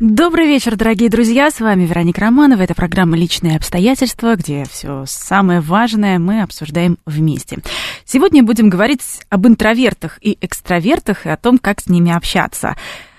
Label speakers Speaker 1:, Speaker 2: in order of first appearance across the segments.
Speaker 1: Добрый вечер, дорогие друзья. С вами Вероника Романова. Это программа «Личные обстоятельства», где все самое важное мы обсуждаем вместе. Сегодня будем говорить об интровертах и экстравертах и о том, как с ними общаться.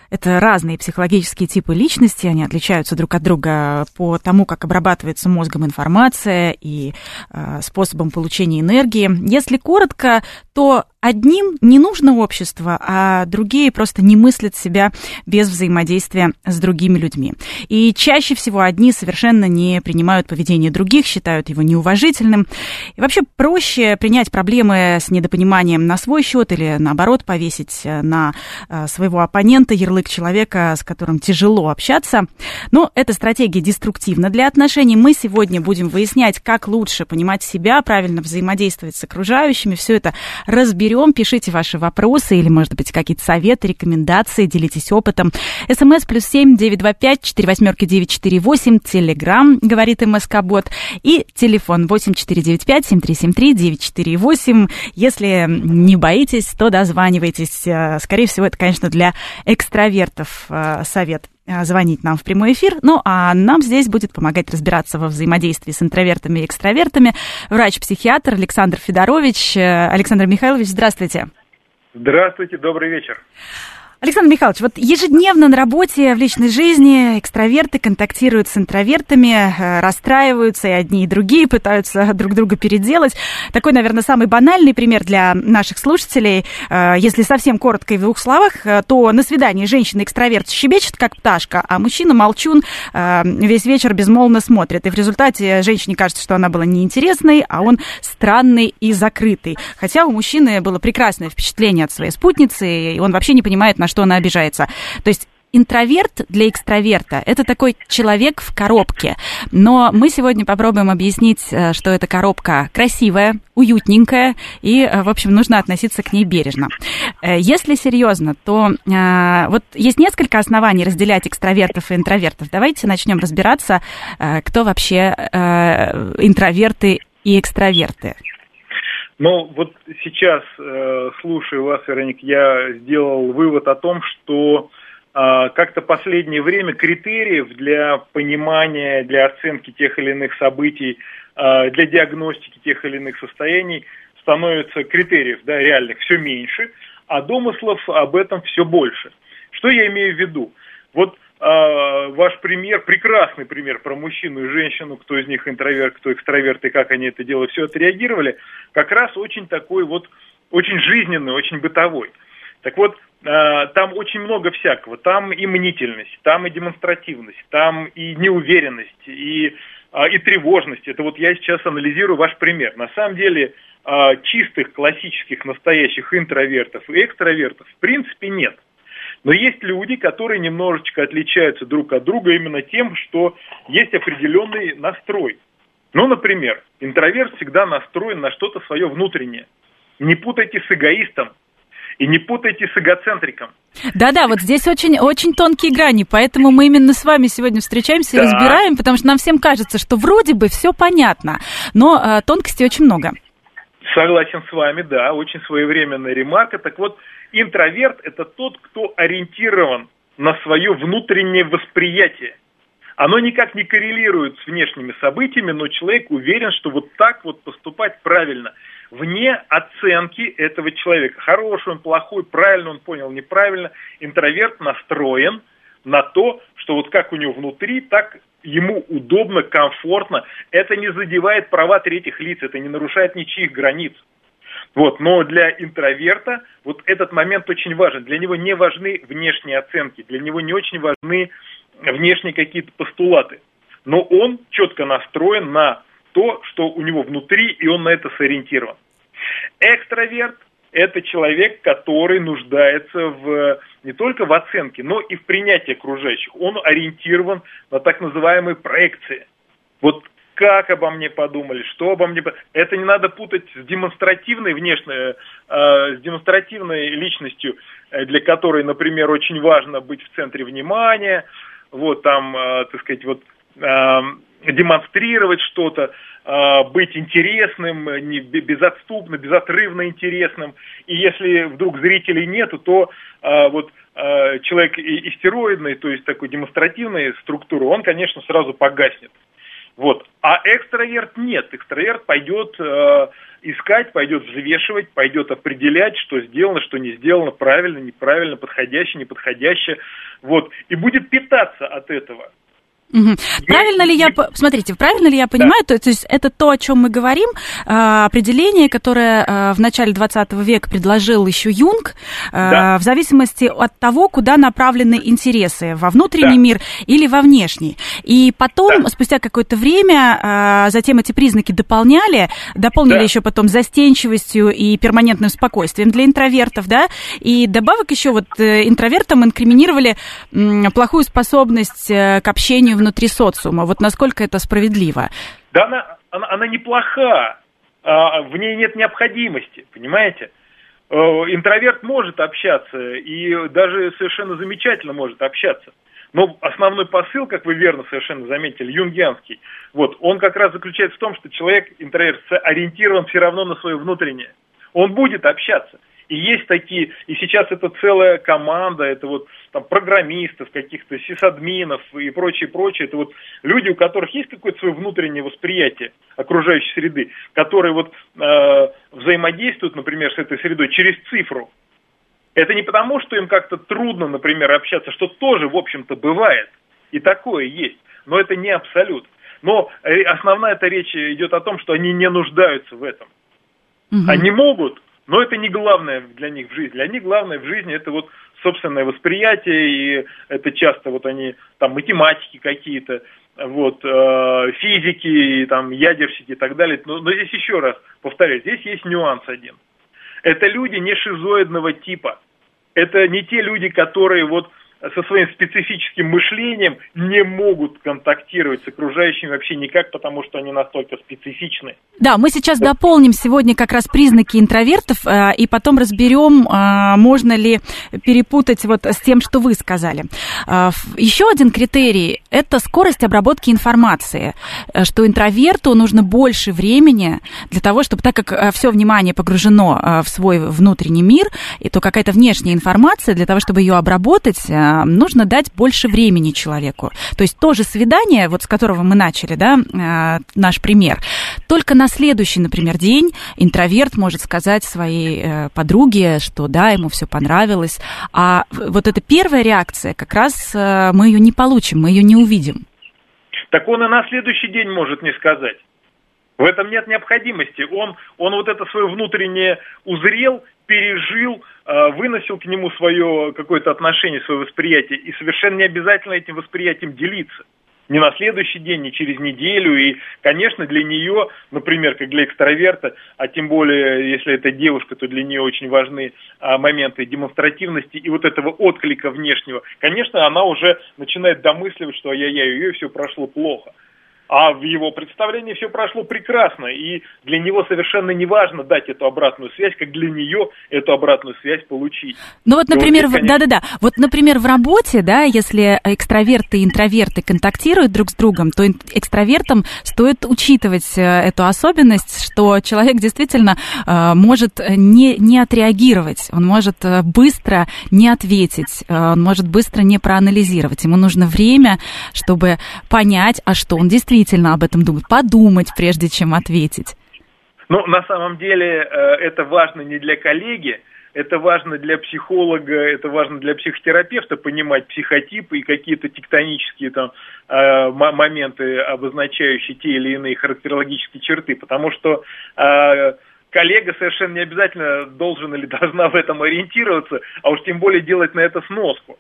Speaker 1: Это разные психологические типы личности, они отличаются друг от друга по тому, как обрабатывается мозгом информация и э, способом получения энергии. Если коротко, то одним не нужно общество, а другие просто не мыслят себя без взаимодействия с другими людьми. И чаще всего одни совершенно не принимают поведение других, считают его неуважительным. И вообще проще принять проблемы с недопониманием на свой счет или наоборот повесить на э, своего оппонента ярлык человека, с которым тяжело общаться. Но эта стратегия деструктивна для отношений. Мы сегодня будем выяснять, как лучше понимать себя, правильно взаимодействовать с окружающими. Все это разберем. Пишите ваши вопросы или, может быть, какие-то советы, рекомендации, делитесь опытом. СМС плюс семь девять два пять четыре восьмерки девять четыре восемь. Телеграмм, говорит МСК-бот. И телефон восемь четыре девять пять семь три семь три девять четыре восемь. Если не боитесь, то дозванивайтесь. Э, скорее всего, это, конечно, для экстравертов э, совет звонить нам в прямой эфир. Ну, а нам здесь будет помогать разбираться во взаимодействии с интровертами и экстравертами врач-психиатр Александр Федорович. Э, Александр Михайлович, здравствуйте.
Speaker 2: Здравствуйте, добрый вечер.
Speaker 1: Александр Михайлович, вот ежедневно на работе, в личной жизни экстраверты контактируют с интровертами, э, расстраиваются, и одни, и другие пытаются друг друга переделать. Такой, наверное, самый банальный пример для наших слушателей. Э, если совсем коротко и в двух словах, э, то на свидании женщина-экстраверт щебечет, как пташка, а мужчина-молчун весь вечер безмолвно смотрит. И в результате женщине кажется, что она была неинтересной, а он странный и закрытый. Хотя у мужчины было прекрасное впечатление от своей спутницы, и он вообще не понимает, на что она обижается. То есть интроверт для экстраверта – это такой человек в коробке. Но мы сегодня попробуем объяснить, э, что эта коробка красивая, уютненькая, и, э, в общем, нужно относиться к ней бережно. Э, если серьезно, то вот есть несколько оснований разделять экстравертов и интровертов. Давайте начнем разбираться, кто вообще интроверты и экстраверты.
Speaker 2: Но вот сейчас, э, слушая вас, Вероник, я сделал вывод о том, что э, как-то последнее время критериев для понимания, для оценки тех или иных событий, э, для диагностики тех или иных состояний становится критериев да, реальных все меньше, а домыслов об этом все больше. Что я имею в виду? Вот а, ваш пример, прекрасный пример про мужчину и женщину, кто из них интроверт, кто экстраверт и как они это делают, все отреагировали, как раз очень такой вот, очень жизненный, очень бытовой. Так вот, а, там очень много всякого. Там и мнительность, там и демонстративность, там и неуверенность, и, а, и тревожность. Это вот я сейчас анализирую ваш пример. На самом деле чистых, классических, настоящих интровертов и экстравертов в принципе нет – но есть люди, которые немножечко отличаются друг от друга именно тем, что есть определенный настрой. Ну, например, интроверт всегда настроен на что-то свое внутреннее. Не путайте с эгоистом, и не путайте с эгоцентриком.
Speaker 1: Да-да, вот здесь очень, очень тонкие грани, поэтому мы именно с вами сегодня встречаемся да. и разбираем, потому что нам всем кажется, что вроде бы все понятно, но э, тонкостей очень много.
Speaker 2: Согласен с вами, да, очень своевременная ремарка. Так вот, Интроверт – это тот, кто ориентирован на свое внутреннее восприятие. Оно никак не коррелирует с внешними событиями, но человек уверен, что вот так вот поступать правильно. Вне оценки этого человека. Хороший он, плохой, правильно он понял, неправильно. Интроверт настроен на то, что вот как у него внутри, так ему удобно, комфортно. Это не задевает права третьих лиц, это не нарушает ничьих границ. Вот, но для интроверта вот этот момент очень важен. Для него не важны внешние оценки, для него не очень важны внешние какие-то постулаты. Но он четко настроен на то, что у него внутри, и он на это сориентирован. Экстраверт – это человек, который нуждается в, не только в оценке, но и в принятии окружающих. Он ориентирован на так называемые проекции. Вот как обо мне подумали, что обо мне... Это не надо путать с демонстративной внешней, э, с демонстративной личностью, э, для которой, например, очень важно быть в центре внимания, вот там, э, так сказать, вот э, демонстрировать что-то, э, быть интересным, не, безотступно, безотрывно интересным. И если вдруг зрителей нету, то э, вот э, человек истероидный, то есть такой демонстративной структуры, он, конечно, сразу погаснет. Вот. А экстраверт нет. Экстраверт пойдет э, искать, пойдет взвешивать, пойдет определять, что сделано, что не сделано, правильно, неправильно, подходящее, неподходящее. Вот. И будет питаться от этого.
Speaker 1: Угу. Правильно ли я, смотрите, правильно ли я понимаю, да. то, то есть это то, о чем мы говорим, а, определение, которое а, в начале 20 века предложил еще Юнг, а, да. в зависимости от того, куда направлены интересы, во внутренний да. мир или во внешний. И потом, да. спустя какое-то время, затем эти признаки дополняли, дополнили да. еще потом застенчивостью и перманентным спокойствием для интровертов, да, и добавок еще вот э, интровертам инкриминировали плохую способность э, к общению внутри социума. Вот насколько это справедливо?
Speaker 2: Да, она, она, она неплоха, а, в ней нет необходимости, понимаете? Э, интроверт может общаться и даже совершенно замечательно может общаться. Но основной посыл, как вы верно совершенно заметили, юнгианский, вот, он как раз заключается в том, что человек, интроверт, ориентирован все равно на свое внутреннее. Он будет общаться. И есть такие, и сейчас это целая команда, это вот там программистов, каких-то сисадминов и прочее, прочее. Это вот люди, у которых есть какое-то свое внутреннее восприятие окружающей среды, которые вот э, взаимодействуют, например, с этой средой через цифру. Это не потому, что им как-то трудно, например, общаться, что тоже, в общем-то, бывает. И такое есть. Но это не абсолют. Но э, основная эта речь идет о том, что они не нуждаются в этом. Угу. Они могут, но это не главное для них в жизни. Для них главное в жизни это вот собственное восприятие, и это часто вот они, там, математики какие-то, вот, э, физики, там, ядерщики и так далее. Но, но здесь еще раз повторяю, здесь есть нюанс один. Это люди не шизоидного типа. Это не те люди, которые вот со своим специфическим мышлением не могут контактировать с окружающими вообще никак, потому что они настолько специфичны.
Speaker 1: Да, мы сейчас дополним сегодня как раз признаки интровертов, э, и потом разберем, э, можно ли перепутать вот с тем, что вы сказали. Э, еще один критерий – это скорость обработки информации, что интроверту нужно больше времени для того, чтобы, так как все внимание погружено в свой внутренний мир, и то какая-то внешняя информация, для того, чтобы ее обработать, нужно дать больше времени человеку. То есть то же свидание, вот с которого мы начали, да, э, наш пример, только на следующий, например, день интроверт может сказать своей э, подруге, что да, ему все понравилось, а вот эта первая реакция, как раз э, мы ее не получим, мы ее не увидим.
Speaker 2: Так он и на следующий день может не сказать. В этом нет необходимости. Он, он вот это свое внутреннее узрел, пережил, выносил к нему свое какое-то отношение, свое восприятие, и совершенно не обязательно этим восприятием делиться. Не на следующий день, не через неделю. И, конечно, для нее, например, как для экстраверта, а тем более, если это девушка, то для нее очень важны а, моменты демонстративности и вот этого отклика внешнего. Конечно, она уже начинает домысливать, что ее все прошло плохо. А в его представлении все прошло прекрасно, и для него совершенно не важно дать эту обратную связь, как для нее эту обратную связь получить.
Speaker 1: Ну вот, например, вот, конечно... да-да-да, вот, например, в работе, да, если экстраверты и интроверты контактируют друг с другом, то экстравертам стоит учитывать э, эту особенность, что человек действительно э, может не, не отреагировать, он может э, быстро не ответить, э, он может быстро не проанализировать. Ему нужно время, чтобы понять, а что он действительно действительно об этом думать, подумать, прежде чем ответить?
Speaker 2: Ну, на самом деле, э, это важно не для коллеги, это важно для психолога, это важно для психотерапевта понимать психотипы и какие-то тектонические там э, моменты, обозначающие те или иные характерологические черты, потому что э, коллега совершенно не обязательно должен или должна в этом ориентироваться, а уж тем более делать на это сноску.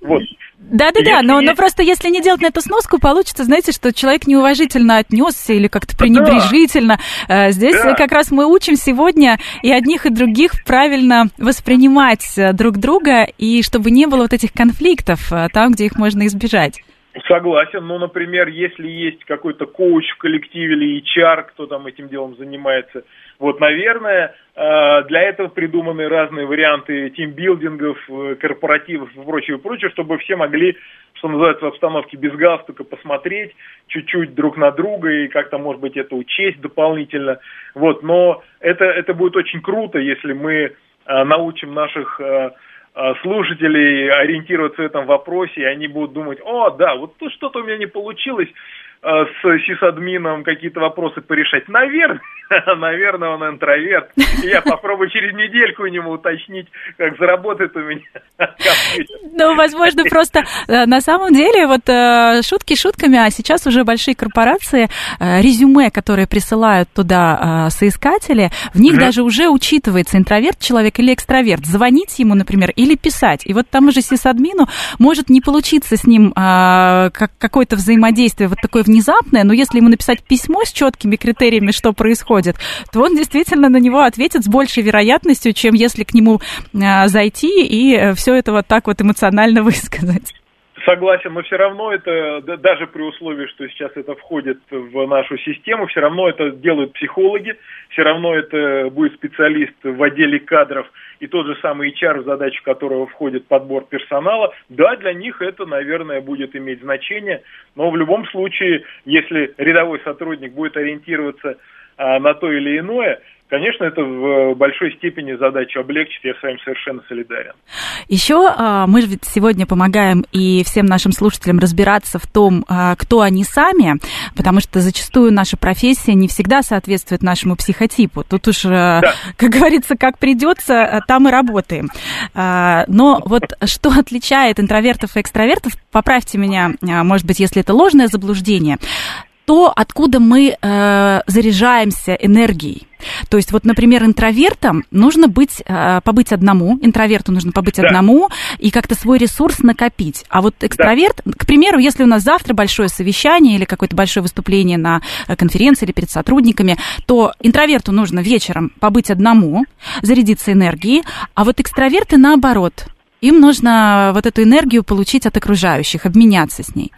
Speaker 1: Вот. Да-да-да, но, есть... но просто если не делать на эту сноску, получится, знаете, что человек неуважительно отнесся или как-то пренебрежительно. Да. Э, здесь да. как раз мы учим сегодня и одних, и других правильно воспринимать э, друг друга, и чтобы не было вот этих конфликтов э, там, где их можно избежать.
Speaker 2: Согласен, но, например, если есть какой-то коуч в коллективе или HR, кто там этим делом занимается, вот, наверное, э, для этого придуманы разные варианты тимбилдингов, э, корпоративов и прочее, прочее, чтобы все могли, что называется, в обстановке без галстука посмотреть чуть-чуть друг на друга и как-то, может быть, это учесть дополнительно. Вот, но это, это будет очень круто, если мы э, научим наших слушателей ориентироваться в этом вопросе, и они будут думать, о, да, вот тут что-то у меня не получилось, с сисадмином какие-то вопросы порешать. Наверное, наверное, он интроверт. Я попробую через недельку у него уточнить, как заработает у меня
Speaker 1: Ну, возможно, просто э, на самом деле вот э, шутки шутками, а сейчас уже большие корпорации, резюме, которые присылают туда соискатели, в них даже уже учитывается интроверт человек или экстраверт. Звонить ему, например, или писать. И вот тому же сисадмину может не получиться с ним какое-то взаимодействие вот такое внезапное, но если ему написать письмо с четкими критериями, что происходит, то он действительно на него ответит с большей вероятностью, чем если к нему э, зайти и э, все это вот так вот эмоционально высказать.
Speaker 2: Согласен, но все равно это, даже при условии, что сейчас это входит в нашу систему, все равно это делают психологи, все равно это будет специалист в отделе кадров и тот же самый HR, в задачу которого входит подбор персонала. Да, для них это, наверное, будет иметь значение, но в любом случае, если рядовой сотрудник будет ориентироваться а, на то или иное, Конечно, это в большой степени задачу облегчить, я с вами совершенно солидарен.
Speaker 1: Еще а, мы же сегодня помогаем и всем нашим слушателям разбираться в том, а, кто они сами, потому что зачастую наша профессия не всегда соответствует нашему психотипу. Тут уж, а, да. как говорится, как придется, там и работаем. Но вот что отличает интровертов и экстравертов, поправьте меня, может быть, если это ложное заблуждение, то, откуда мы э, заряжаемся энергией. То есть вот, например, интровертам нужно быть, э, побыть одному, интроверту нужно побыть да. одному и как-то свой ресурс накопить. А вот экстраверт, да. к примеру, если у нас завтра большое совещание или какое-то большое выступление на э, конференции или перед сотрудниками, то интроверту нужно вечером побыть одному, зарядиться энергией, а вот экстраверты наоборот. Им нужно вот эту энергию получить от окружающих, обменяться с ней.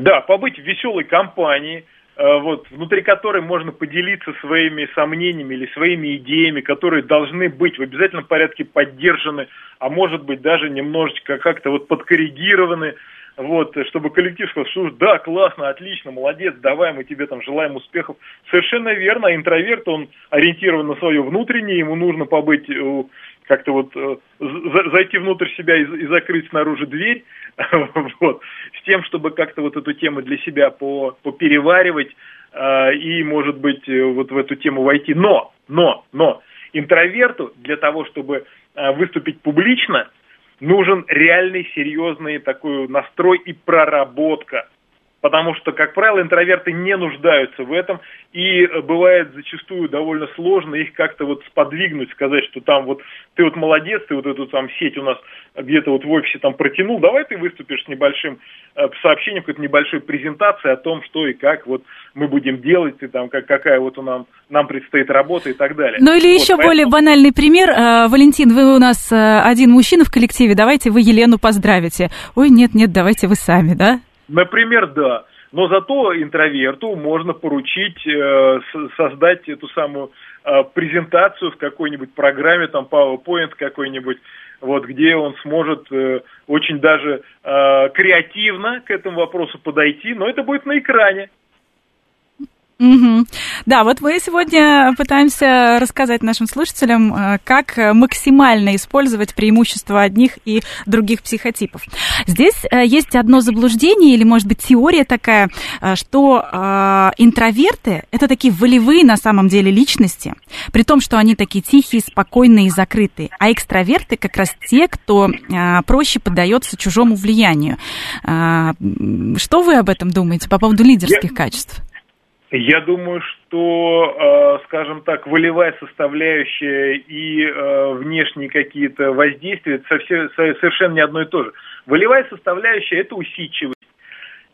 Speaker 2: Да, побыть в веселой компании, э, вот, внутри которой можно поделиться своими сомнениями или своими идеями, которые должны быть в обязательном порядке поддержаны, а может быть даже немножечко как-то вот подкоррегированы, вот, чтобы коллектив сказал, что да, классно, отлично, молодец, давай, мы тебе там желаем успехов. Совершенно верно, интроверт, он ориентирован на свое внутреннее, ему нужно побыть как-то вот э, зайти внутрь себя и закрыть снаружи дверь, вот, с тем, чтобы как-то вот эту тему для себя по, попереваривать э, и, может быть, э, вот в эту тему войти. Но, но, но, интроверту для того, чтобы э, выступить публично, нужен реальный, серьезный такой настрой и проработка потому что, как правило, интроверты не нуждаются в этом, и э, бывает зачастую довольно сложно их как-то вот сподвигнуть, сказать, что там вот ты вот молодец, ты вот эту там сеть у нас где-то вот в офисе там протянул, давай ты выступишь с небольшим э, сообщением, какой-то небольшой презентацией о том, что и как вот мы будем делать, и там как, какая вот у нам, нам предстоит работа и так далее.
Speaker 1: Ну или вот, еще поэтому... более банальный пример. Э, Валентин, вы у нас один мужчина в коллективе, давайте вы Елену поздравите. Ой, нет-нет, давайте вы сами, да?
Speaker 2: Например, да. Но зато интроверту можно поручить э, создать эту самую э, презентацию в какой-нибудь программе, там PowerPoint какой-нибудь, вот, где он сможет э, очень даже э, креативно к этому вопросу подойти, но это будет на экране.
Speaker 1: Угу. Да, вот мы сегодня пытаемся рассказать нашим слушателям, э, как максимально использовать преимущества одних и других психотипов. Здесь э, есть одно заблуждение или, может быть, теория такая, э, что интроверты – это такие волевые на самом деле личности, при том, что они такие тихие, спокойные и закрытые, а экстраверты как раз те, кто проще поддается чужому влиянию. Что вы об этом думаете по поводу лидерских Я... качеств?
Speaker 2: Я думаю, что, э, скажем так, волевая составляющая и э, внешние какие-то воздействия это совершенно не одно и то же. Волевая составляющая – это усидчивость,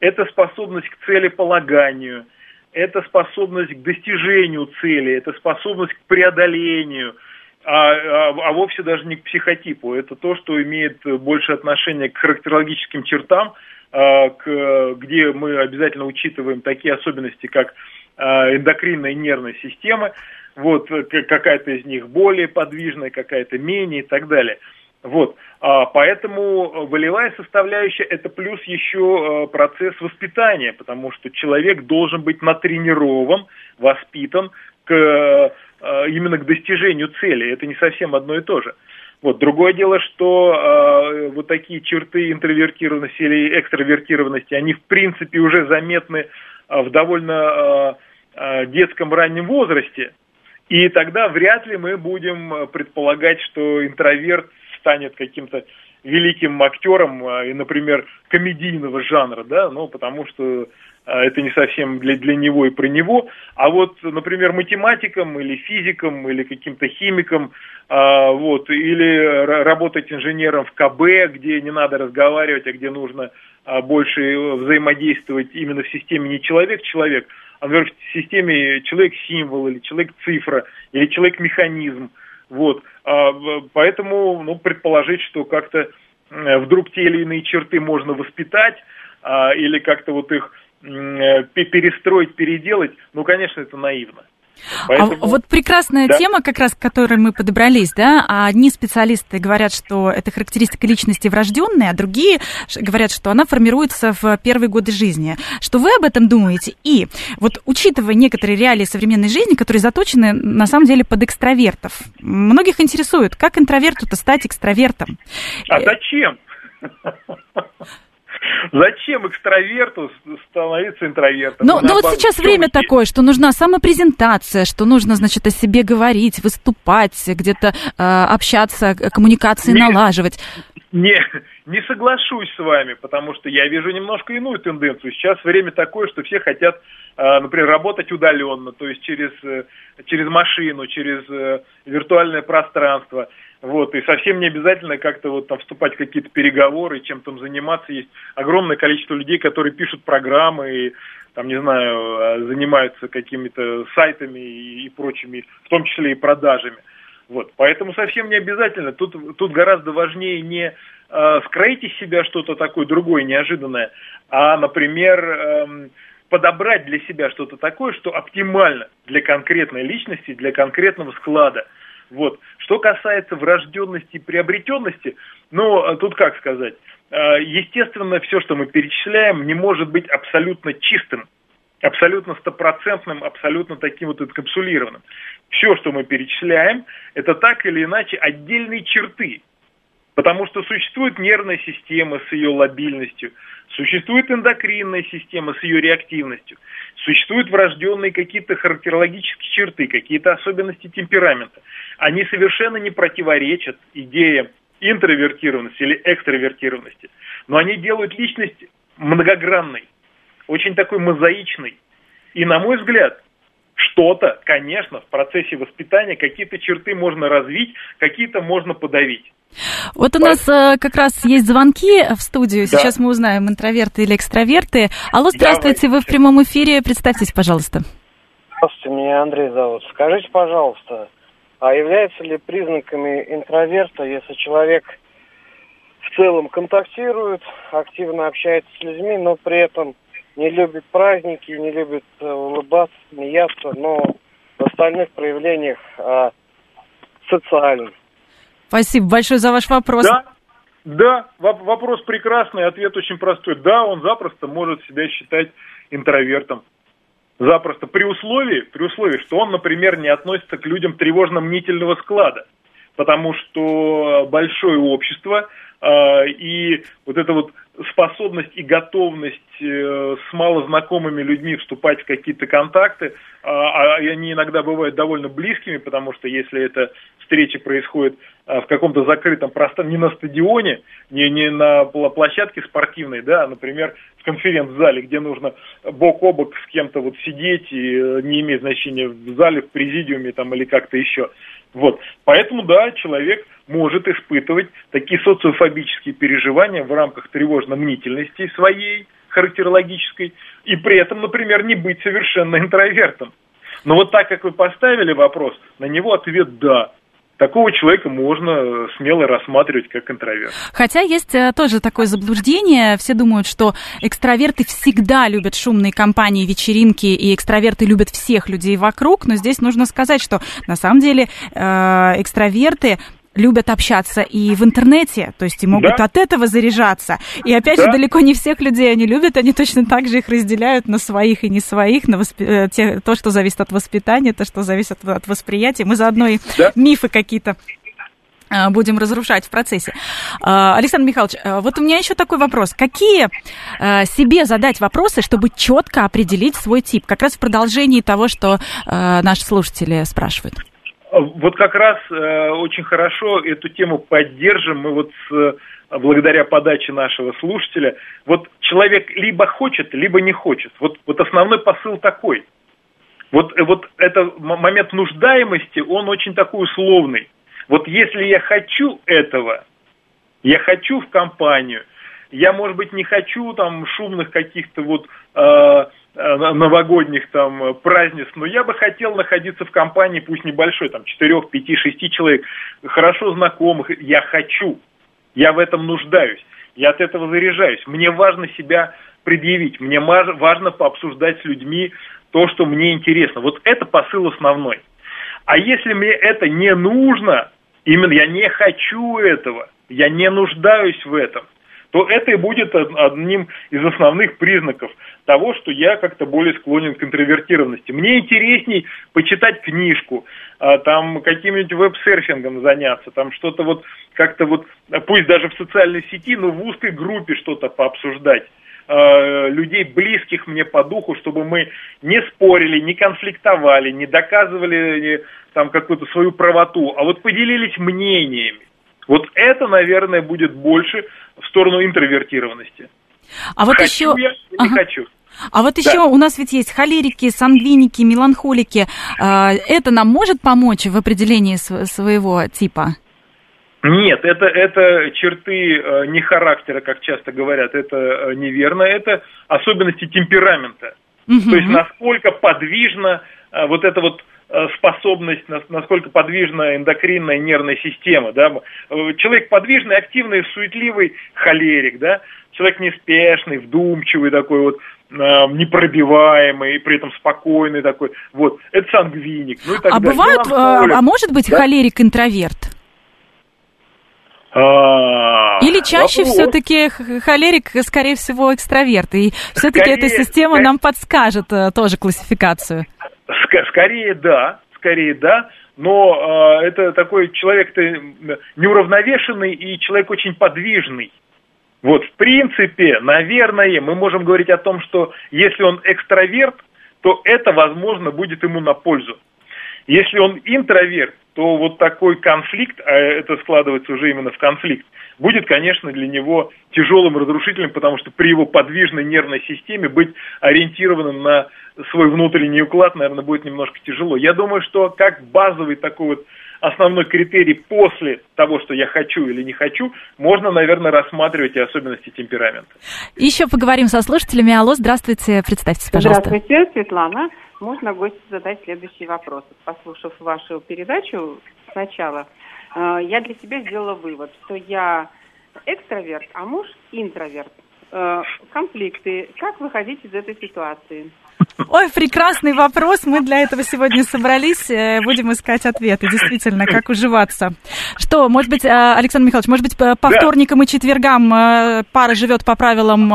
Speaker 2: это способность к целеполаганию, это способность к достижению цели, это способность к преодолению, а, а, а вовсе даже не к психотипу. Это то, что имеет больше отношение к характерологическим чертам, к, где мы обязательно учитываем такие особенности, как эндокринная и нервная системы, вот какая-то из них более подвижная, какая-то менее и так далее. Вот, а, поэтому волевая составляющая это плюс еще процесс воспитания, потому что человек должен быть натренирован, воспитан к Э, именно к достижению цели. Это не совсем одно и то же. Вот. Другое дело, что э, вот такие черты интровертированности или экстравертированности, они в принципе уже заметны э, в довольно э, э, детском раннем возрасте. И тогда вряд ли мы будем предполагать, что интроверт станет каким-то великим актером, и, например, комедийного жанра, да, ну, потому что это не совсем для, для него и про него. А вот, например, математикам или физикам или каким-то химикам, а, вот, или работать инженером в КБ, где не надо разговаривать, а где нужно а, больше взаимодействовать именно в системе не человек-человек, а, например, в системе человек-символ или человек-цифра или человек-механизм. Вот. А, поэтому ну, предположить, что как-то вдруг те или иные черты можно воспитать, а, или как-то вот их перестроить, переделать, ну, конечно, это наивно.
Speaker 1: А Поэтому... А вот прекрасная да. тема, как раз к которой мы подобрались, да, одни специалисты говорят, что это характеристика личности врожденная, а другие говорят, что она формируется в первые годы жизни. Что вы об этом думаете? И вот учитывая некоторые реалии современной жизни, которые заточены на самом деле под экстравертов, многих интересует, как интроверту-то стать экстравертом?
Speaker 2: А зачем? Зачем экстраверту становиться интровертом?
Speaker 1: Ну, ну вот сейчас время такое, что нужна самопрезентация, что нужно, значит, о себе говорить, выступать, где-то э, общаться, коммуникации не, налаживать.
Speaker 2: Не, не соглашусь с вами, потому что я вижу немножко иную тенденцию. Сейчас время такое, что все хотят, э, например, работать удаленно, то есть через, э, через машину, через э, виртуальное пространство. Вот, и совсем не обязательно как-то вот там вступать в какие-то переговоры, чем там заниматься. Есть огромное количество людей, которые пишут программы и там, не знаю, а, занимаются какими-то сайтами и, и прочими, в том числе и продажами. Вот, поэтому совсем не обязательно. Тут, тут гораздо важнее не э, скроить из себя что-то такое другое, неожиданное, а, например, э, подобрать для себя что-то такое, что оптимально для конкретной личности, для конкретного склада – вот. Что касается врожденности и приобретенности, ну, а тут как сказать, а, естественно, все, что мы перечисляем, не может быть абсолютно чистым, абсолютно стопроцентным, абсолютно таким вот инкапсулированным. Все, что мы перечисляем, это так или иначе отдельные черты, Потому что существует нервная система с ее лобильностью, существует эндокринная система с ее реактивностью, существуют врожденные какие-то характерологические черты, какие-то особенности темперамента. Они совершенно не противоречат идеям интровертированности или экстравертированности, но они делают личность многогранной, очень такой мозаичной. И, на мой взгляд, что-то, конечно, в процессе воспитания какие-то черты можно развить, какие-то можно подавить.
Speaker 1: Вот у нас э, как раз есть звонки в студию. Да. Сейчас мы узнаем, интроверты или экстраверты. Алло, здравствуйте, вы в прямом эфире. Представьтесь, пожалуйста.
Speaker 3: Здравствуйте, меня Андрей зовут. Скажите, пожалуйста, а является ли признаками интроверта, если человек в целом контактирует, активно общается с людьми, но при этом не любит праздники, не любит э, улыбаться, смеяться, но в остальных проявлениях а, социальным?
Speaker 1: Спасибо большое за ваш вопрос.
Speaker 2: Да, да, вопрос прекрасный, ответ очень простой. Да, он запросто может себя считать интровертом. Запросто. При условии, при условии, что он, например, не относится к людям тревожно-мнительного склада. Потому что большое общество э, и вот эта вот способность и готовность э, с малознакомыми людьми вступать в какие-то контакты, а, а они иногда бывают довольно близкими, потому что если эта встреча происходит а, в каком-то закрытом пространстве, не на стадионе, не, не на площадке спортивной, да, а, например, в конференц-зале, где нужно бок о бок с кем-то вот сидеть, и э, не имеет значения в зале, в президиуме там или как-то еще. Вот. Поэтому, да, человек может испытывать такие социофобические переживания в рамках тревожно-мнительности своей, характерологической, и при этом, например, не быть совершенно интровертом. Но вот так, как вы поставили вопрос, на него ответ «да». Такого человека можно смело рассматривать как интроверт.
Speaker 1: Хотя есть э, тоже такое заблуждение. Все думают, что экстраверты всегда любят шумные компании, вечеринки, и экстраверты любят всех людей вокруг. Но здесь нужно сказать, что на самом деле э, экстраверты любят общаться и в интернете, то есть и могут да. от этого заряжаться. И опять да. же, далеко не всех людей они любят, они точно так же их разделяют на своих и не своих, на восп... Э, те, то, что зависит от воспитания, то, что зависит от восприятия. Мы заодно и да. мифы какие-то э, будем разрушать в процессе. Э, Александр Михайлович, вот у меня еще такой вопрос. Какие себе задать вопросы, чтобы четко определить свой тип? Как раз в продолжении того, что наши слушатели спрашивают.
Speaker 2: Вот как раз э, очень хорошо эту тему поддержим. Мы вот с, э, благодаря подаче нашего слушателя. Вот человек либо хочет, либо не хочет. Вот, вот основной посыл такой. Вот, э, вот это момент нуждаемости, он очень такой условный. Вот если я хочу этого, я хочу в компанию, я, может быть, не хочу там шумных каких-то вот Э, новогодних там э, празднеств, но я бы хотел находиться в компании, пусть небольшой, там, четырех, пяти, шести человек, хорошо знакомых, я хочу, я в этом нуждаюсь, я от этого заряжаюсь, мне важно себя предъявить, мне важно пообсуждать с людьми то, что мне интересно. Вот это посыл основной. А если мне это не нужно, именно я не хочу этого, я не нуждаюсь в этом, то это и будет одним из основных признаков того, что я как-то более склонен к интровертированности. Мне интересней почитать книжку, а, там каким-нибудь веб-серфингом заняться, там что-то вот как-то вот, пусть даже в социальной сети, но в узкой группе что-то пообсуждать а, людей, близких мне по духу, чтобы мы не спорили, не конфликтовали, не доказывали там какую-то свою правоту, а вот поделились мнениями. Вот это, наверное, будет больше в сторону интровертированности.
Speaker 1: А вот хочу еще...
Speaker 2: я или ага. хочу.
Speaker 1: А вот еще да. у нас ведь есть холерики, сангвиники, меланхолики. А, это нам может помочь в определении своего типа?
Speaker 2: Нет, это, это черты э, не характера, как часто говорят, это э, неверно, это особенности темперамента. Угу. То есть насколько подвижно э, вот это вот способность, насколько подвижна эндокринная нервная система. Да? Э, человек подвижный, активный, суетливый холерик, да? человек неспешный, вдумчивый такой вот, э, непробиваемый, при этом спокойный такой. Вот, это сангвиник. Ну, и так
Speaker 1: а далее. бывает, а, а может быть да? холерик-интроверт?
Speaker 2: А,
Speaker 1: Или чаще все-таки холерик, скорее всего, экстраверт. И все-таки эта система нам подскажет тоже классификацию.
Speaker 2: Скорее да, скорее да, но э, это такой человек-то неуравновешенный и человек очень подвижный. Вот, в принципе, наверное, мы можем говорить о том, что если он экстраверт, то это, возможно, будет ему на пользу. Если он интроверт, то вот такой конфликт, а это складывается уже именно в конфликт, будет, конечно, для него тяжелым, разрушительным, потому что при его подвижной нервной системе быть ориентированным на свой внутренний уклад, наверное, будет немножко тяжело. Я думаю, что как базовый такой вот основной критерий после того, что я хочу или не хочу, можно, наверное, рассматривать и особенности темперамента.
Speaker 1: Еще поговорим со слушателями. Алло, здравствуйте, представьтесь, пожалуйста.
Speaker 4: Здравствуйте, Светлана. Можно гостю задать следующий вопрос. Послушав вашу передачу сначала, э, я для себя сделала вывод, что я экстраверт, а муж интроверт. Э, конфликты. Как выходить из этой ситуации?
Speaker 1: Ой, прекрасный вопрос. Мы для этого сегодня собрались. Э, будем искать ответы. Действительно, как уживаться. Что, может быть, Александр Михайлович, может быть, по да. вторникам и четвергам пара живет по правилам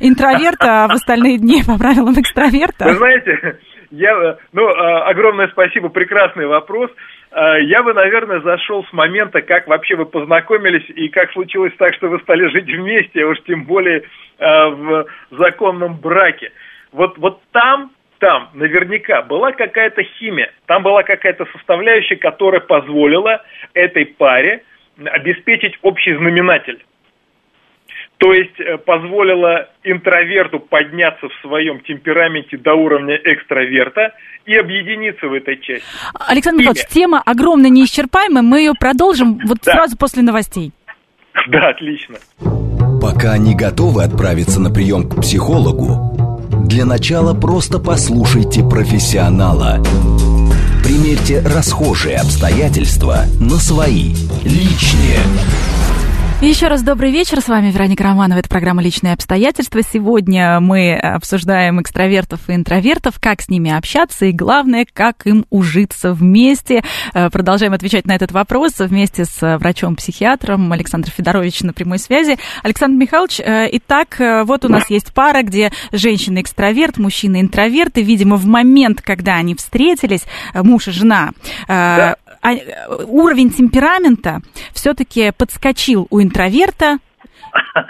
Speaker 1: интроверта, а в остальные дни по правилам экстраверта?
Speaker 2: Вы знаете, я, ну, огромное спасибо, прекрасный вопрос. Я бы, наверное, зашел с момента, как вообще вы познакомились и как случилось так, что вы стали жить вместе, а уж тем более в законном браке. Вот, вот там, там наверняка была какая-то химия, там была какая-то составляющая, которая позволила этой паре обеспечить общий знаменатель. То есть э, позволила интроверту подняться в своем темпераменте до уровня экстраверта и объединиться в этой части.
Speaker 1: Александр Михайлович, тема огромно неисчерпаемая, мы ее продолжим вот да. сразу после новостей.
Speaker 2: Да, отлично.
Speaker 5: Пока не готовы отправиться на прием к психологу, для начала просто послушайте профессионала. Примерьте расхожие обстоятельства на свои, личные.
Speaker 1: Еще раз добрый вечер. С вами Вероника Романова. Это программа «Личные обстоятельства». Сегодня мы обсуждаем экстравертов и интровертов, как с ними общаться и, главное, как им ужиться вместе. Э, продолжаем отвечать на этот вопрос вместе с врачом-психиатром Александром Федоровичем на прямой связи. Александр Михайлович, э, итак, э, вот у нас есть пара, где женщина-экстраверт, мужчина-интроверт, и, видимо, в момент, когда они встретились, муж и жена, да уровень темперамента все-таки подскочил у интроверта,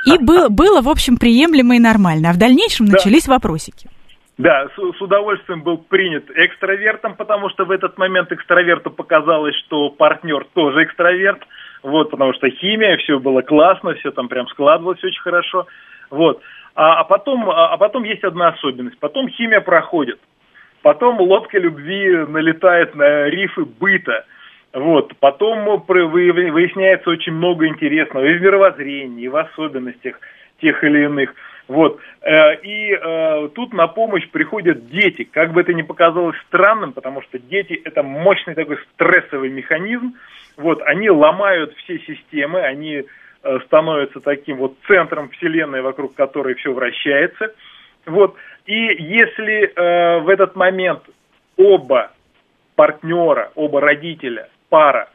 Speaker 1: и был, было, в общем, приемлемо и нормально. А в дальнейшем да. начались вопросики.
Speaker 2: Да, с, с удовольствием был принят экстравертом, потому что в этот момент экстраверту показалось, что партнер тоже экстраверт. Вот, потому что химия, все было классно, все там прям складывалось очень хорошо. Вот. А, а, потом, а, а потом есть одна особенность. Потом химия проходит. Потом лодка любви налетает на рифы быта. Вот. Потом выясняется очень много интересного и в мировоззрении, и в особенностях тех или иных. Вот. Э, и э, тут на помощь приходят дети. Как бы это ни показалось странным, потому что дети это мощный такой стрессовый механизм. Вот. Они ломают все системы, они э, становятся таким вот центром Вселенной, вокруг которой все вращается. Вот. И если э, в этот момент оба партнера, оба родителя пара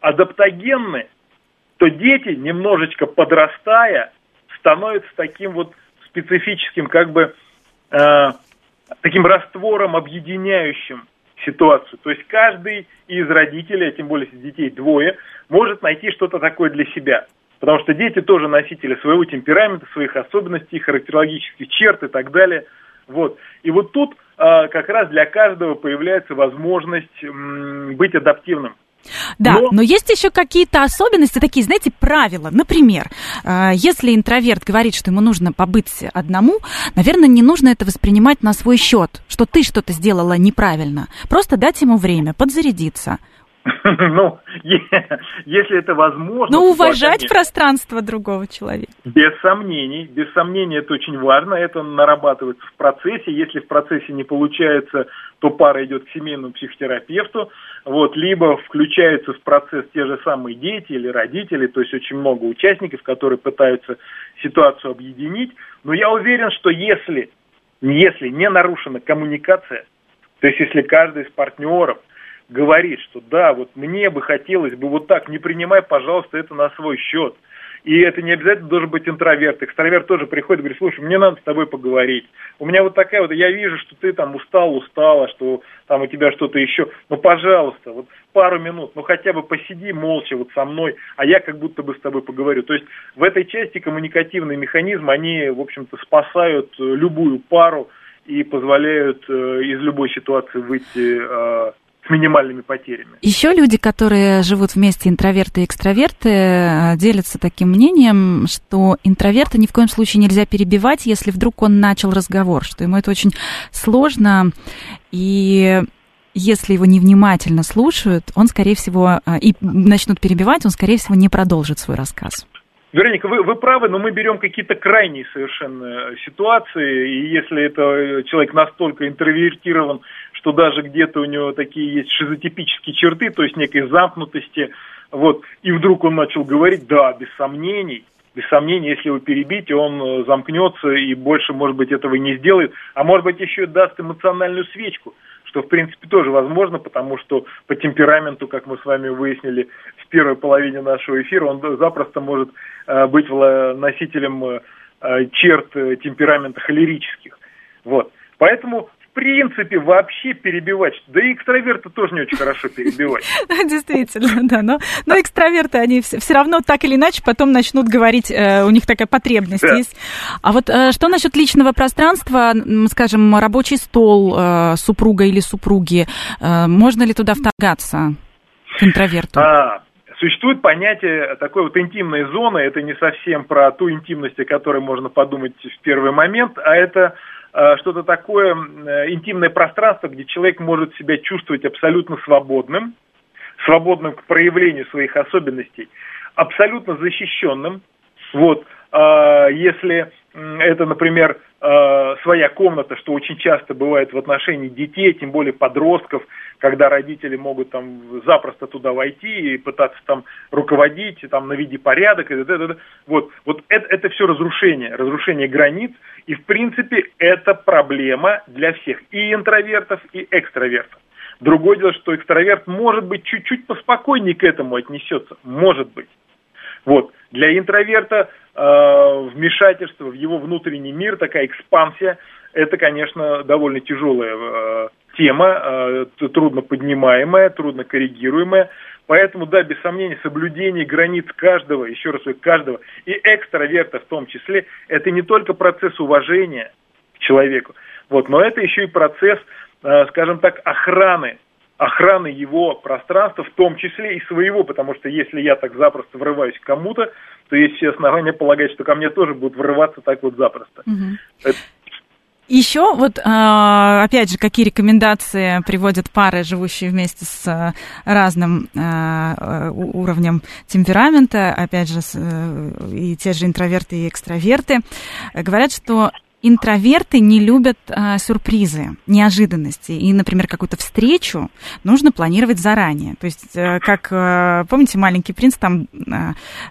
Speaker 2: адаптогенны, то дети, немножечко подрастая, становятся таким вот специфическим, как бы, э, таким раствором, объединяющим ситуацию. То есть каждый из родителей, а тем более если детей двое, может найти что-то такое для себя. Потому что дети тоже носители своего темперамента, своих особенностей, характерологических черт и так далее. Вот. И вот тут э, как раз для каждого появляется возможность м, быть адаптивным.
Speaker 1: Да, но... но есть еще какие-то особенности, такие, знаете, правила. Например, э, если интроверт говорит, что ему нужно побыть одному, наверное, не нужно это воспринимать на свой счет, что ты что-то сделала неправильно. Просто дать ему время подзарядиться,
Speaker 2: Ну, если это возможно...
Speaker 1: Ну, уважать пространство другого человека.
Speaker 2: Без сомнений. Без сомнений это очень важно. Это нарабатывается в процессе. Если в процессе не получается, то пара идет к семейному психотерапевту. Вот, либо включаются в процесс те же самые дети или родители. То есть очень много участников, которые пытаются ситуацию объединить. Но я уверен, что если, если не нарушена коммуникация, то есть если каждый из партнеров говорит, что да, вот мне бы хотелось бы вот так, не принимай, пожалуйста, это на свой счет. И это не обязательно должен быть интроверт. Экстраверт тоже приходит и говорит, слушай, мне надо с тобой поговорить. У меня вот такая вот, я вижу, что ты там устал, устала, что там у тебя что-то еще. Ну, пожалуйста, вот пару минут, ну хотя бы посиди молча вот со мной, а я как будто бы с тобой поговорю. То есть в этой части коммуникативные механизмы, они, в общем-то, спасают любую пару и позволяют э, из любой ситуации выйти э, минимальными потерями.
Speaker 1: Еще люди, которые живут вместе, интроверты и экстраверты, э, делятся таким мнением, что интроверта ни в коем случае нельзя перебивать, если вдруг он начал разговор, что ему это очень сложно, и если его невнимательно слушают, он, скорее всего, э, и начнут перебивать, он, скорее всего, не продолжит свой рассказ.
Speaker 2: Вероника, вы, вы правы, но мы берем какие-то крайние совершенно ситуации, и если это человек настолько интровертирован, что даже где-то у него такие есть шизотипические черты, то есть некой замкнутости, вот, и вдруг он начал говорить, да, без сомнений, без сомнений, если его перебить, он э, замкнется и больше, может быть, этого не сделает, а может быть, еще и даст эмоциональную свечку, что, в принципе, тоже возможно, потому что по темпераменту, как мы с вами выяснили в первой половине нашего эфира, он запросто может э, быть носителем э, черт темперамента холерических. Вот. Поэтому принципе, вообще перебивать. Да и экстраверты тоже не очень хорошо перебивать.
Speaker 1: Действительно, да. Но, но экстраверты, они все, все равно так или иначе потом начнут говорить, э, у них такая потребность да. есть. А вот э, что насчет личного пространства, скажем, рабочий стол э, супруга или супруги, э, можно ли туда вторгаться к интроверту?
Speaker 2: А, Существует понятие такой вот интимной зоны, это не совсем про ту интимность, о которой можно подумать в первый момент, а это что-то такое э, интимное пространство, где человек может себя чувствовать абсолютно свободным, свободным к проявлению своих особенностей, абсолютно защищенным. Вот, а, если это, например, э, своя комната, что очень часто бывает в отношении детей, тем более подростков, когда родители могут там запросто туда войти и пытаться там руководить, там наведи порядок, и, и, и, вот, вот это, это все разрушение, разрушение границ, и в принципе это проблема для всех, и интровертов, и экстравертов. Другое дело, что экстраверт может быть чуть-чуть поспокойнее к этому отнесется, может быть. Вот. Для интроверта э, вмешательство в его внутренний мир, такая экспансия, это, конечно, довольно тяжелая э, тема, э, трудно поднимаемая, трудно коррегируемая. Поэтому, да, без сомнения, соблюдение границ каждого, еще раз каждого, и экстраверта в том числе, это не только процесс уважения к человеку, вот, но это еще и процесс, э, скажем так, охраны охраны его пространства, в том числе и своего, потому что если я так запросто врываюсь к кому-то, то есть все основания полагать, что ко мне тоже будут врываться так вот запросто. Угу.
Speaker 1: Это... Еще вот, а, опять же, какие рекомендации приводят пары, живущие вместе с а, разным а, уровнем темперамента, опять же, э, и те же интроверты и экстраверты, говорят, что интроверты не любят а, сюрпризы, неожиданности. И, например, какую-то встречу нужно планировать заранее. То есть, а, как, а, помните, «Маленький принц», там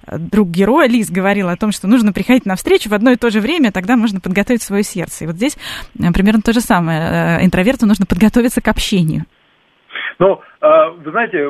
Speaker 1: друг героя Лиз говорил о том, что нужно приходить на встречу в одно и то же время, тогда можно подготовить свое сердце. И вот здесь примерно то же самое. Интроверту нужно подготовиться к общению.
Speaker 2: Ну, вы знаете,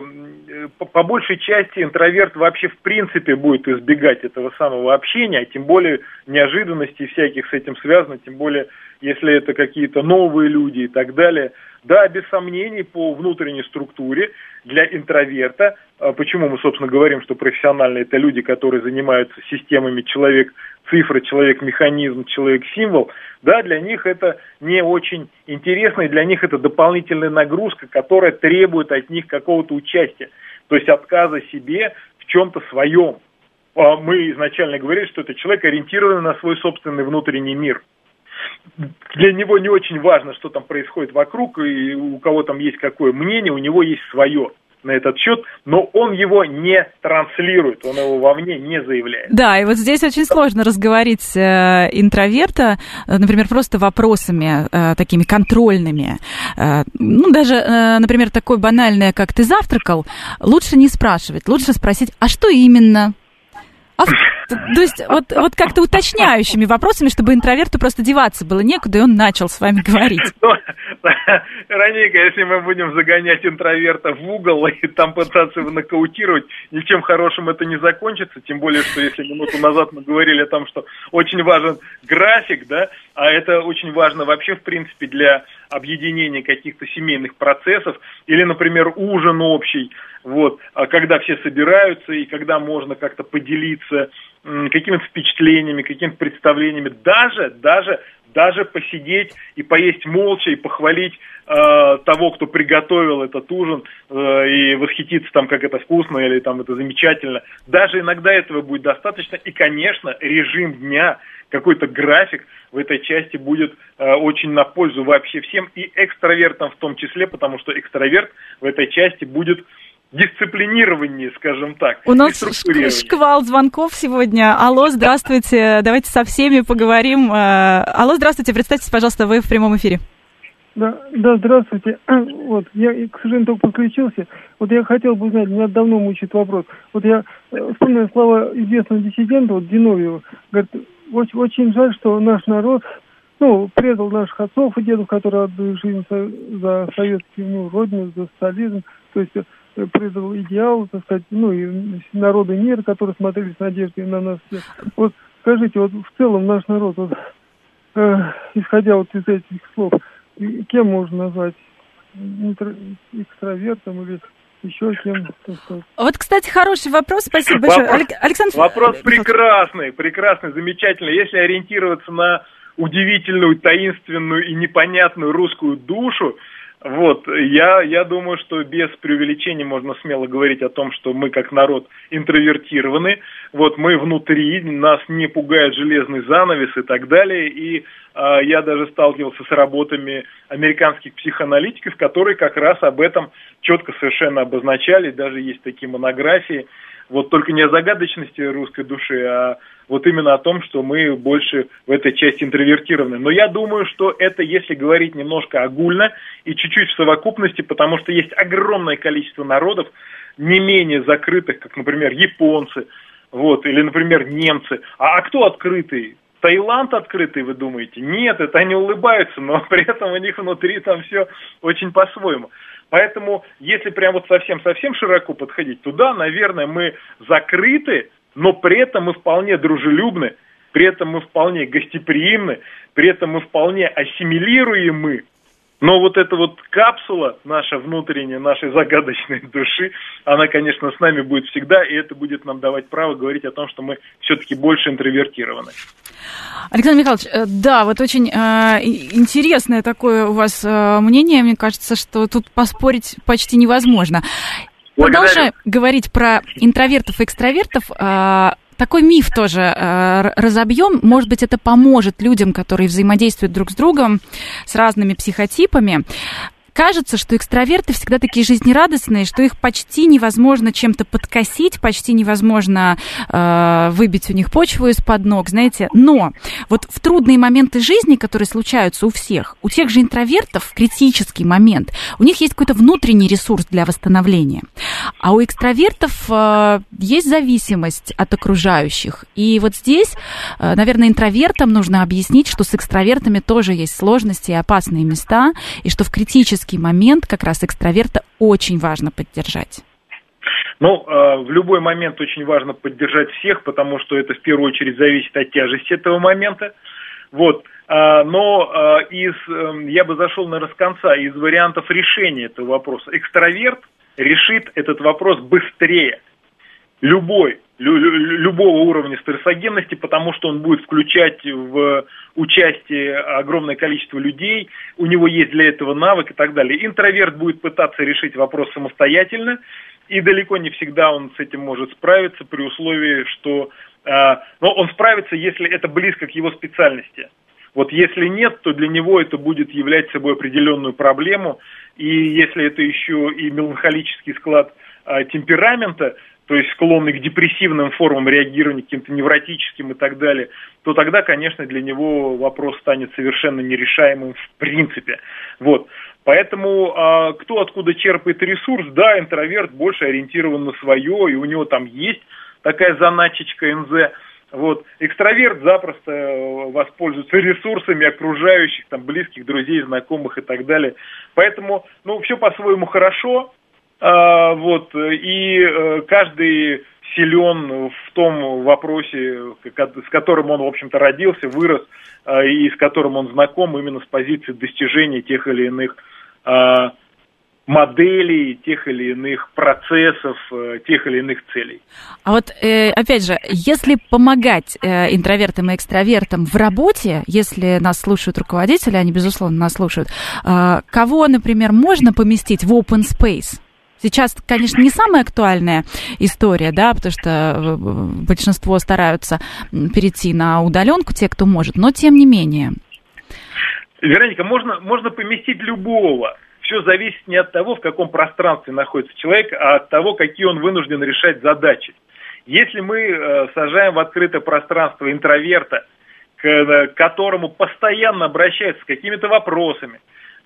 Speaker 2: по большей части интроверт вообще в принципе будет избегать этого самого общения, тем более неожиданностей всяких с этим связано, тем более если это какие-то новые люди и так далее. Да, без сомнений, по внутренней структуре для интроверта, а почему мы, собственно, говорим, что профессиональные это люди, которые занимаются системами человек-цифра, человек-механизм, человек-символ, да, для них это не очень интересно, и для них это дополнительная нагрузка, которая требует от них какого-то участия, то есть отказа себе в чем-то своем. А мы изначально говорили, что это человек ориентированный на свой собственный внутренний мир – для него не очень важно, что там происходит вокруг, и у кого там есть какое мнение, у него есть свое на этот счет, но он его не транслирует, он его вовне не заявляет.
Speaker 1: Да, и вот здесь очень сложно разговорить э, интроверта, э, например, просто вопросами э, такими контрольными. Э, ну, даже, э, например, такое банальное, как ты завтракал, лучше не спрашивать, лучше спросить, а что именно? А, то есть вот, вот как-то уточняющими вопросами, чтобы интроверту просто деваться было некуда, и он начал с вами говорить. Ну,
Speaker 2: Раника, если мы будем загонять интроверта в угол и там пытаться его нокаутировать, ничем хорошим это не закончится, тем более, что если минуту назад мы говорили о том, что очень важен график, да, а это очень важно вообще, в принципе, для объединения каких-то семейных процессов, или, например, ужин общий, вот, а когда все собираются и когда можно как-то поделиться какими-то впечатлениями, какими-то представлениями, даже, даже, даже посидеть и поесть молча и похвалить э, того, кто приготовил этот ужин э, и восхититься там, как это вкусно или там это замечательно. Даже иногда этого будет достаточно. И, конечно, режим дня, какой-то график в этой части будет э, очень на пользу вообще всем и экстравертам в том числе, потому что экстраверт в этой части будет дисциплинированнее, скажем так.
Speaker 1: У нас шквал звонков сегодня. Алло, здравствуйте. Давайте со всеми поговорим. Э, алло, здравствуйте. Представьтесь, пожалуйста, вы в прямом эфире.
Speaker 6: Да, да, здравствуйте. Вот, я, к сожалению, только подключился. Вот я хотел бы узнать, меня давно мучает вопрос. Вот я э, вспоминаю слова известного диссидента, вот Диновьева, говорит, очень, очень жаль, что наш народ, ну, предал наших отцов и дедов, которые отдали жизнь за, за советскую ну, родину, за социализм. То есть предал идеал, так сказать, ну и народы мира, которые смотрели с надеждой на нас всех. Вот скажите, вот в целом наш народ, вот, э, исходя вот из этих слов, кем можно назвать? Экстравертом или еще кем?
Speaker 1: Вот, кстати, хороший вопрос. Спасибо большое. Вопрос,
Speaker 2: Александр... Вопрос прекрасный, прекрасный, замечательный. Если ориентироваться на удивительную, таинственную и непонятную русскую душу, вот, я, я думаю, что без преувеличения можно смело говорить о том, что мы как народ интровертированы, вот мы внутри, нас не пугает железный занавес и так далее, и э, я даже сталкивался с работами американских психоаналитиков, которые как раз об этом четко совершенно обозначали, даже есть такие монографии, Вот только не о загадочности русской души, а вот именно о том, что мы больше в этой части интровертированы. Но я думаю, что это, если говорить немножко огульно и чуть-чуть в совокупности, потому что есть огромное количество народов, не менее закрытых, как, например, японцы, вот, или, например, немцы. А, а кто открытый? Таиланд открытый, вы думаете? Нет, это они улыбаются, но при этом у них внутри там все очень по-своему. Поэтому, если прям вот совсем-совсем широко подходить, то да, наверное, мы закрыты, но при этом мы вполне дружелюбны, при этом мы вполне гостеприимны, при этом мы вполне ассимилируемы но вот эта вот капсула, наша внутренняя, нашей загадочной души, она, конечно, с нами будет всегда, и это будет нам давать право говорить о том, что мы все-таки больше интровертированы.
Speaker 1: Александр Михайлович, э, да, вот очень э, интересное такое у вас э, мнение. Мне кажется, что тут поспорить почти невозможно. Продолжая говорить про интровертов и экстравертов, э, такой миф тоже э, разобьем. Может быть, это поможет людям, которые взаимодействуют друг с другом, с разными психотипами кажется, что экстраверты всегда такие жизнерадостные, что их почти невозможно чем-то подкосить, почти невозможно э, выбить у них почву из-под ног, знаете. Но вот в трудные моменты жизни, которые случаются у всех, у тех же интровертов критический момент, у них есть какой-то внутренний ресурс для восстановления. А у экстравертов э, есть зависимость от окружающих. И вот здесь, э, наверное, интровертам нужно объяснить, что с экстравертами тоже есть сложности и опасные места, и что в критический критический момент как раз экстраверта очень важно поддержать?
Speaker 2: Ну, э, в любой момент очень важно поддержать всех, потому что это в первую очередь зависит от тяжести этого момента. Вот. Э, но э, из, эм, я бы зашел на расконца из вариантов решения этого вопроса. Экстраверт решит этот вопрос быстрее. Любой любого уровня стрессогенности, потому что он будет включать в участие огромное количество людей, у него есть для этого навык и так далее. Интроверт будет пытаться решить вопрос самостоятельно, и далеко не всегда он с этим может справиться при условии, что... Э, но он справится, если это близко к его специальности. Вот если нет, то для него это будет являть собой определенную проблему, и если это еще и меланхолический склад э, темперамента, то есть склонный к депрессивным формам реагирования, каким-то невротическим и так далее, то тогда, конечно, для него вопрос станет совершенно нерешаемым в принципе. Вот. Поэтому а, кто откуда черпает ресурс, да, интроверт больше ориентирован на свое, и у него там есть такая заначечка НЗ. Вот. Экстраверт запросто э, воспользуется ресурсами окружающих, там, близких, друзей, знакомых и так далее. Поэтому, ну, все по-своему хорошо, вот, и э, каждый силен в том вопросе, с которым он, в общем-то, родился, вырос, а, и с которым он знаком именно с позиции достижения тех или иных а, моделей, тех или иных процессов, э, тех или иных целей.
Speaker 1: А вот, э, опять же, если помогать интровертам и экстравертам в работе, если нас слушают руководители, они, безусловно, нас слушают, кого, например, можно поместить в open space? Сейчас, конечно, не самая актуальная история, да, потому что э, большинство стараются перейти на удаленку, те, кто может, но тем не менее.
Speaker 2: Вероника, можно, можно поместить любого. Все зависит не от того, в каком пространстве находится человек, а от того, какие он вынужден решать задачи. Если мы э, сажаем в открытое пространство интроверта, э, к которому постоянно обращаются с какими-то вопросами,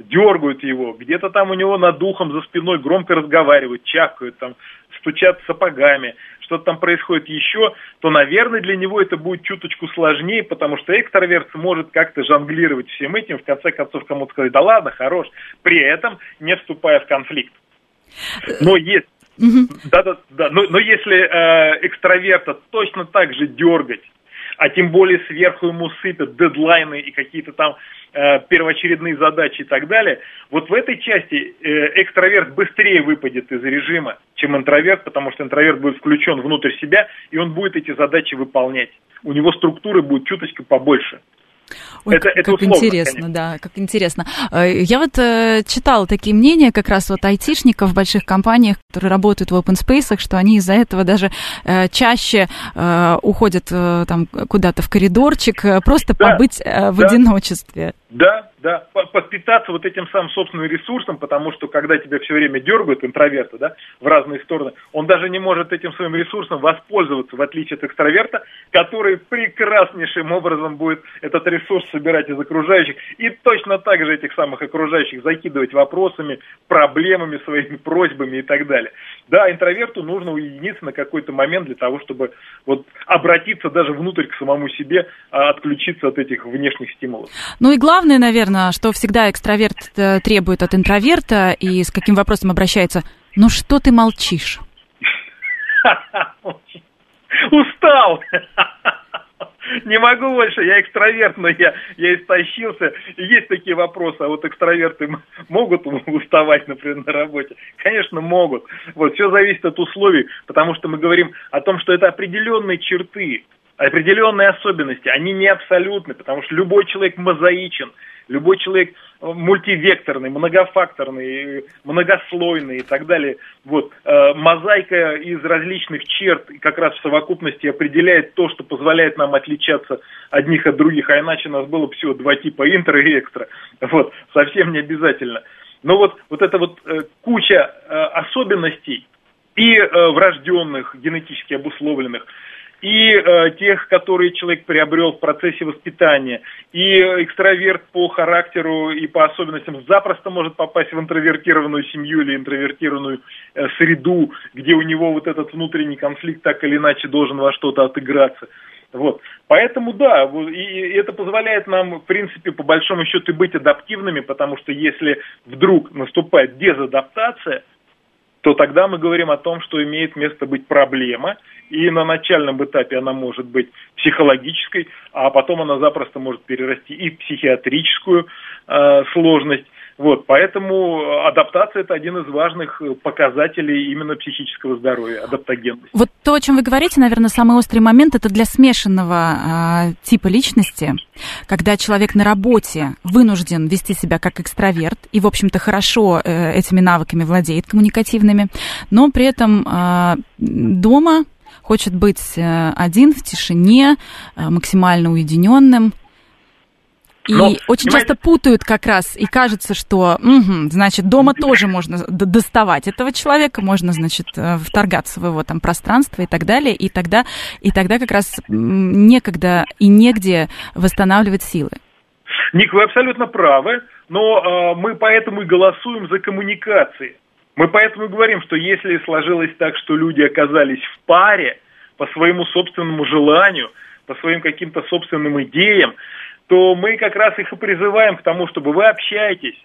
Speaker 2: дергают его, где-то там у него над духом за спиной громко разговаривают, чакают, там, стучат сапогами, что-то там происходит еще, то, наверное, для него это будет чуточку сложнее, потому что экстраверт может как-то жонглировать всем этим, в конце концов кому-то сказать, да ладно, хорош, при этом не вступая в конфликт. Но есть Да, да, да. Но, но если э, экстраверта точно так же дергать, а тем более сверху ему сыпят дедлайны и какие-то там э, первоочередные задачи и так далее, вот в этой части э, экстраверт быстрее выпадет из режима, чем интроверт, потому что интроверт будет включен внутрь себя, и он будет эти задачи выполнять. У него структуры будет чуточку побольше.
Speaker 1: Ой, это, как, это условно, интересно, конечно. да, как интересно. Э, я вот э, читала такие мнения как раз вот айтишников в больших компаниях, которые работают в open space, что они из-за этого даже э, чаще э, уходят э, там куда-то в коридорчик, э, просто да, побыть э, в да. одиночестве.
Speaker 2: Да, да, подпитаться вот этим самым собственным ресурсом, потому что когда тебя все время дергают, интроверта, да, в разные стороны, он даже не может этим своим ресурсом воспользоваться, в отличие от экстраверта, который прекраснейшим образом будет этот ресурс собирать из окружающих и точно так же этих самых окружающих закидывать вопросами, проблемами, своими просьбами и так далее. Да, интроверту нужно уединиться на какой-то момент для того, чтобы вот обратиться даже внутрь к самому себе, а отключиться от этих внешних стимулов.
Speaker 1: Ну и главное, главное, наверное, что всегда экстраверт э, требует от интроверта и с каким вопросом обращается, ну что ты молчишь?
Speaker 2: Устал! Не могу больше, я экстраверт, но я, я истощился. Есть такие вопросы, а вот экстраверты могут уставать, например, на работе? Конечно, могут. Вот, все зависит от условий, потому что мы говорим о том, что это определенные черты определенные особенности, они не абсолютны, потому что любой человек мозаичен, любой человек э, мультивекторный, многофакторный, многослойный и так далее. Вот. Э, мозаика из различных черт как раз в совокупности определяет то, что позволяет нам отличаться одних от других, а иначе у нас было бы всего два типа интро и экстра. Вот. Совсем не обязательно. Но вот, вот эта вот э, куча особенностей и врожденных, генетически обусловленных, и э, тех, которые человек приобрел в процессе воспитания. И экстраверт по характеру и по особенностям запросто может попасть в интровертированную семью или интровертированную э, среду, где у него вот этот внутренний конфликт так или иначе должен во что-то отыграться. Вот. Поэтому да, и это позволяет нам, в принципе, по большому счету быть адаптивными, потому что если вдруг наступает дезадаптация, то тогда мы говорим о том, что имеет место быть проблема – и на начальном этапе она может быть психологической, а потом она запросто может перерасти и в психиатрическую э, сложность. Вот, поэтому адаптация это один из важных показателей именно психического здоровья, адаптогенности.
Speaker 1: Вот то, о чем вы говорите, наверное, самый острый момент это для смешанного э, типа личности, когда человек на работе вынужден вести себя как экстраверт и, в общем-то, хорошо э, этими навыками владеет коммуникативными, но при этом э, дома хочет быть э, один в тишине, э, максимально уединенным. И Но, очень понимаете... часто путают как раз, и кажется, что, угу, значит, дома тоже можно доставать этого человека, можно, значит, э, вторгаться в его там пространство и так далее, и тогда, и тогда как раз некогда и негде восстанавливать силы.
Speaker 2: Ник, вы абсолютно правы, но э, мы поэтому и голосуем за коммуникации. Мы поэтому и говорим, что если сложилось так, что люди оказались в паре по своему собственному желанию, по своим каким-то собственным идеям, то мы как раз их и призываем к тому, чтобы вы общаетесь,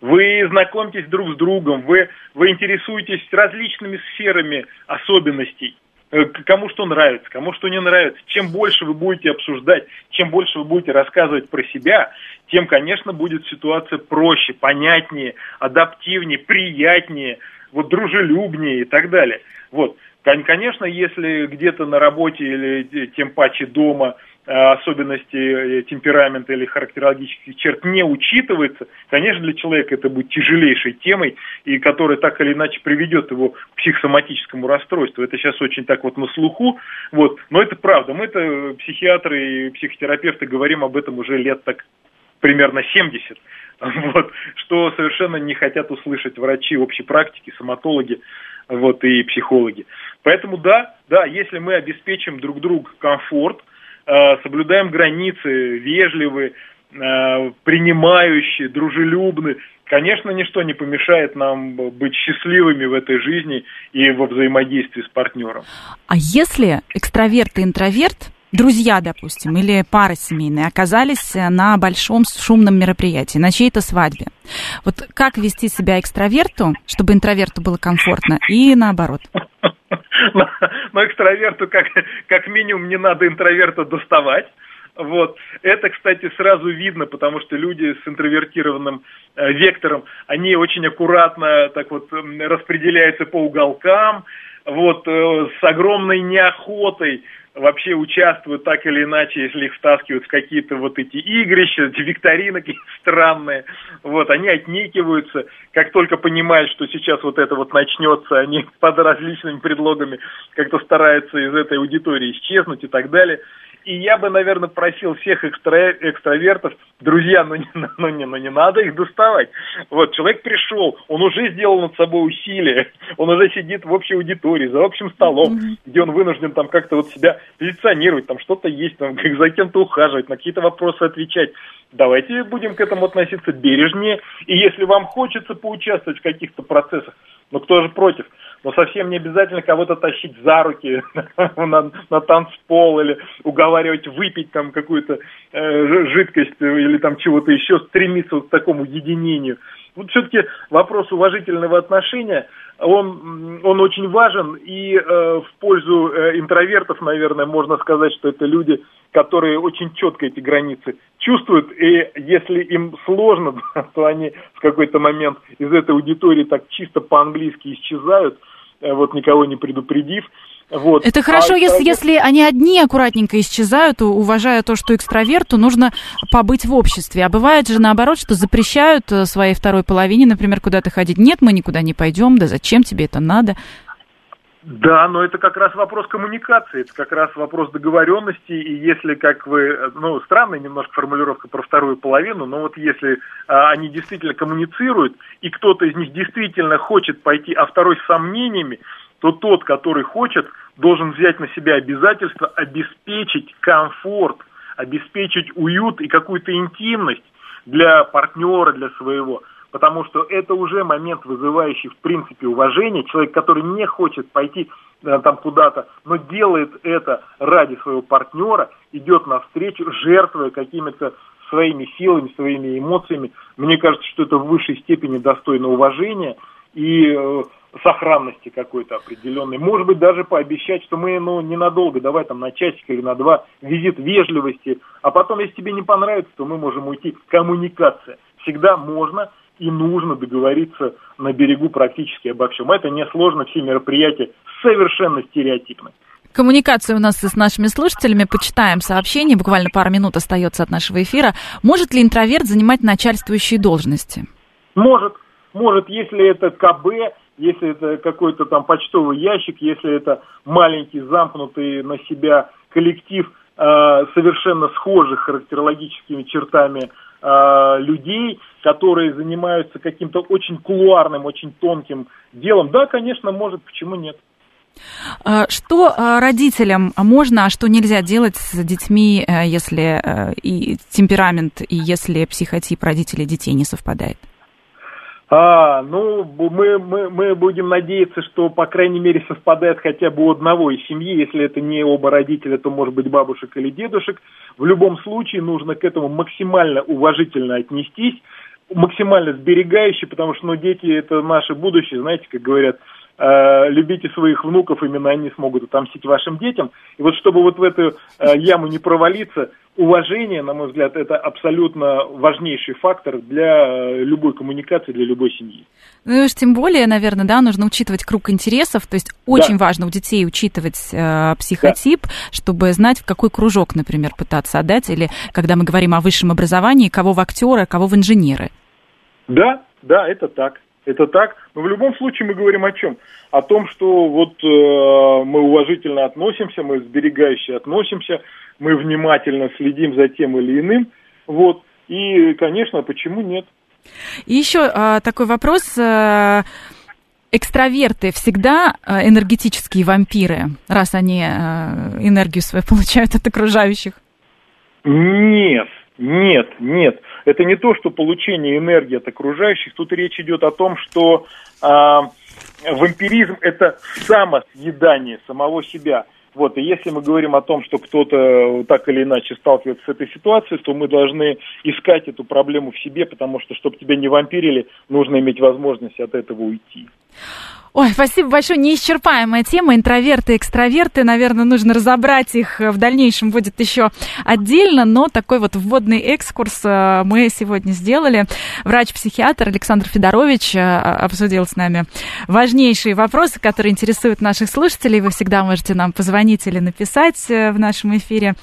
Speaker 2: вы знакомитесь друг с другом, вы, вы интересуетесь различными сферами особенностей, э, кому что нравится, кому что не нравится. Чем больше вы будете обсуждать, чем больше вы будете рассказывать про себя, тем, конечно, будет ситуация проще, понятнее, адаптивнее, приятнее, вот дружелюбнее и так далее. Вот. Конечно, если где-то на работе или тем паче дома особенности э, темперамента или характерологических черт не учитывается, конечно, для человека это будет тяжелейшей темой, и которая так или иначе приведет его к психосоматическому расстройству. Это сейчас очень так вот на слуху, вот. но это правда. Мы это психиатры и психотерапевты говорим об этом уже лет так примерно 70, вот, что совершенно не хотят услышать врачи общей практики, соматологи вот, и психологи. Поэтому да, да, если мы обеспечим друг другу комфорт, э, соблюдаем границы, вежливы, э, принимающие, дружелюбны, конечно, ничто не помешает нам быть счастливыми в этой жизни и во взаимодействии с партнером.
Speaker 1: А если экстраверт и интроверт друзья, допустим, или пара семейная оказались э, на большом шумном мероприятии, на чьей-то свадьбе. Вот как вести себя экстраверту, чтобы интроверту было комфортно, и наоборот?
Speaker 2: Но экстраверту как, как минимум не надо интроверта доставать. Вот. Это, кстати, сразу видно, потому что люди с интровертированным э, вектором, они очень аккуратно так вот распределяются по уголкам, вот, э, с огромной неохотой вообще участвуют так или иначе, если их втаскивают в какие-то вот эти игрища, эти викторины какие-то странные, вот, они отникиваются, как только понимают, что сейчас вот это вот начнется, они под различными предлогами как-то стараются из этой аудитории исчезнуть и так далее. И я бы, наверное, просил всех экстра, экстравертов, друзья, ну не, ну, не, ну не надо их доставать. Вот, человек пришел, он уже сделал над собой усилия, он уже сидит в общей аудитории, за общим столом, mm-hmm. где он вынужден там как-то вот себя позиционировать, там что-то есть, там, как за кем-то ухаживать, на какие-то вопросы отвечать. Давайте будем к этому относиться бережнее. И если вам хочется поучаствовать в каких-то процессах, ну кто же против? Но совсем не обязательно кого-то тащить за руки на, на танцпол или уговаривать выпить там какую-то э, жидкость или там чего-то еще, стремиться вот к такому единению. Вот все-таки вопрос уважительного отношения, он, он очень важен, и э, в пользу э, интровертов, наверное, можно сказать, что это люди, которые очень четко эти границы чувствуют, и если им сложно, то они в какой-то момент из этой аудитории так чисто по-английски исчезают, э, вот никого не предупредив,
Speaker 1: вот. Это хорошо, а если, если они одни аккуратненько исчезают, уважая то, что экстраверту нужно побыть в обществе. А бывает же наоборот, что запрещают э, своей второй половине, например, куда-то ходить. Нет, мы никуда не пойдем, да зачем тебе это надо?
Speaker 2: Да, но это как раз вопрос коммуникации, это как раз вопрос договоренности, и если, как вы, ну, странная немножко формулировка про вторую половину, но вот если а, они действительно коммуницируют, и кто-то из них действительно хочет пойти, а второй с сомнениями, то тот, который хочет, должен взять на себя обязательство обеспечить комфорт, обеспечить уют и какую-то интимность для партнера, для своего. Потому что это уже момент, вызывающий в принципе уважение. Человек, который не хочет пойти э, там куда-то, но делает это ради своего партнера, идет навстречу, жертвуя какими-то своими силами, своими эмоциями. Мне кажется, что это в высшей степени достойно уважения. И э, сохранности какой-то определенной. Может быть, даже пообещать, что мы, ну, ненадолго, давай там на часик или на два, визит вежливости, а потом, если тебе не понравится, то мы можем уйти. Коммуникация. Всегда можно и нужно договориться на берегу практически обо всем. Это несложно, все мероприятия совершенно стереотипны.
Speaker 1: Коммуникация у нас с нашими слушателями. Почитаем сообщение. Буквально пару минут остается от нашего эфира. Может ли интроверт занимать начальствующие должности?
Speaker 2: Может. Может, если это КБ, если это какой-то там почтовый ящик, если это маленький замкнутый на себя коллектив э, совершенно схожих характерологическими чертами э, людей, которые занимаются каким-то очень кулуарным, очень тонким делом, да, конечно, может, почему нет.
Speaker 1: А, что а, родителям можно, а что нельзя делать с детьми, э, если э, и темперамент, и если психотип родителей детей не совпадает?
Speaker 2: А, ну, мы, мы, мы будем надеяться, что, по крайней мере, совпадает хотя бы у одного из семьи. Если это не оба родителя, то, может быть, бабушек или дедушек. В любом случае нужно к этому максимально уважительно отнестись, максимально сберегающе, потому что, ну, дети – это наше будущее, знаете, как говорят, э, любите своих внуков, именно они смогут отомстить вашим детям. И вот чтобы вот в эту э, яму не провалиться – уважение, на мой взгляд, это абсолютно важнейший фактор для э, любой коммуникации, для любой семьи.
Speaker 1: Ну и уж тем более, наверное, да, нужно учитывать круг интересов, то есть очень да. важно у детей учитывать э, психотип, да. чтобы знать, в какой кружок, например, пытаться отдать, или когда мы говорим о высшем образовании, кого в актеры, кого в инженеры.
Speaker 2: Да, да, это так. Это так. Но в любом случае мы говорим о чем? О том, что вот э, мы уважительно относимся, мы сберегающе относимся, мы внимательно следим за тем или иным. Вот. И, конечно, почему нет?
Speaker 1: И еще э, такой вопрос. Э, экстраверты всегда э, энергетические вампиры, раз они э, энергию свою получают от окружающих?
Speaker 2: Нет, нет, нет. Это не то, что получение энергии от окружающих. Тут речь идет о том, что э, вампиризм – это самосъедание самого себя. Вот, и если мы говорим о том, что кто-то так или иначе сталкивается с этой ситуацией, то мы должны искать эту проблему в себе, потому что, чтобы тебя не вампирили, нужно иметь возможность от этого уйти.
Speaker 1: Ой, спасибо большое. Неисчерпаемая тема. Интроверты, экстраверты. Наверное, нужно разобрать их в дальнейшем будет еще отдельно, но такой вот вводный экскурс э, мы сегодня сделали. Врач-психиатр Александр Федорович э, обсудил с нами важнейшие вопросы, которые интересуют наших слушателей. Вы всегда можете нам позвонить или написать э, в нашем эфире.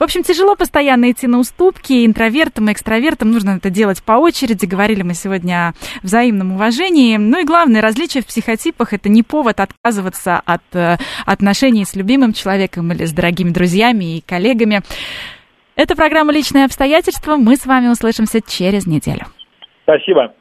Speaker 1: В общем, тяжело постоянно идти на уступки. Интровертам и экстравертам нужно это делать по очереди. Говорили мы сегодня о взаимном уважении. Ну и главное, различие в психотипе группах, это не повод отказываться от э, отношений с любимым человеком или с дорогими друзьями и коллегами. Это программа «Личные обстоятельства». Мы с вами услышимся через неделю.
Speaker 2: Спасибо.